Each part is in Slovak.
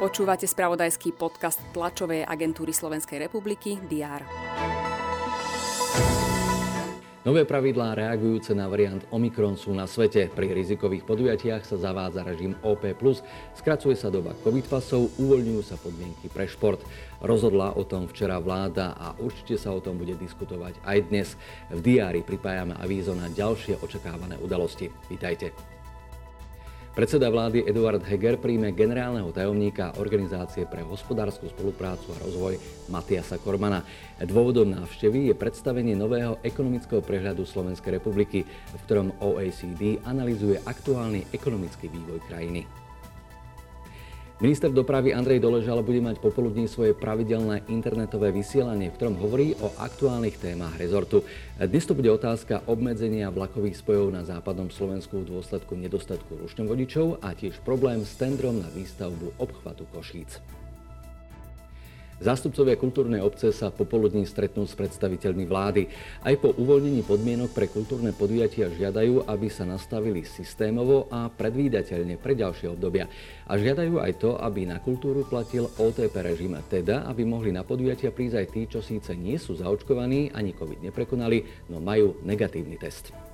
Počúvate spravodajský podcast tlačovej agentúry Slovenskej republiky DR. Nové pravidlá reagujúce na variant Omikron sú na svete. Pri rizikových podujatiach sa zavádza režim OP+, skracuje sa doba covid pasov, uvoľňujú sa podmienky pre šport. Rozhodla o tom včera vláda a určite sa o tom bude diskutovať aj dnes. V diári pripájame avízo na ďalšie očakávané udalosti. Vítajte. Predseda vlády Eduard Heger príjme generálneho tajomníka Organizácie pre hospodárskú spoluprácu a rozvoj Matiasa Kormana. Dôvodom návštevy je predstavenie nového ekonomického prehľadu Slovenskej republiky, v ktorom OECD analizuje aktuálny ekonomický vývoj krajiny. Minister dopravy Andrej Doležal bude mať popoludní svoje pravidelné internetové vysielanie, v ktorom hovorí o aktuálnych témach rezortu. Dnes to bude otázka obmedzenia vlakových spojov na západnom Slovensku v dôsledku nedostatku rušňovodičov a tiež problém s tendrom na výstavbu obchvatu Košíc. Zástupcovia kultúrnej obce sa popoludní stretnú s predstaviteľmi vlády. Aj po uvoľnení podmienok pre kultúrne podujatia žiadajú, aby sa nastavili systémovo a predvídateľne pre ďalšie obdobia. A žiadajú aj to, aby na kultúru platil OTP režim, teda aby mohli na podujatia prísť aj tí, čo síce nie sú zaočkovaní ani COVID neprekonali, no majú negatívny test.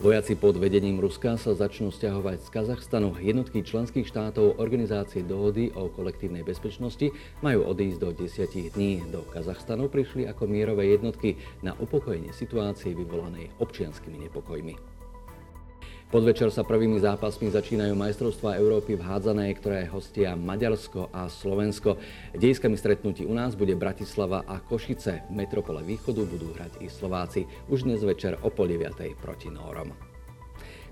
Vojaci pod vedením Ruska sa začnú stiahovať z Kazachstanu. Jednotky členských štátov Organizácie dohody o kolektívnej bezpečnosti majú odísť do 10 dní. Do Kazachstanu prišli ako mierové jednotky na upokojenie situácie vyvolanej občianskými nepokojmi. Podvečer sa prvými zápasmi začínajú majstrovstvá Európy v hádzanej, ktoré hostia Maďarsko a Slovensko. Dejskami stretnutí u nás bude Bratislava a Košice. V metropole východu budú hrať i Slováci. Už dnes večer o pol 9. proti Nórom.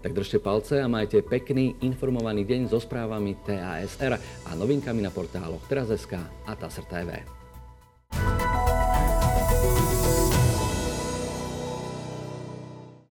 Tak držte palce a majte pekný, informovaný deň so správami TASR a novinkami na portáloch Teraz.sk a TASR TV.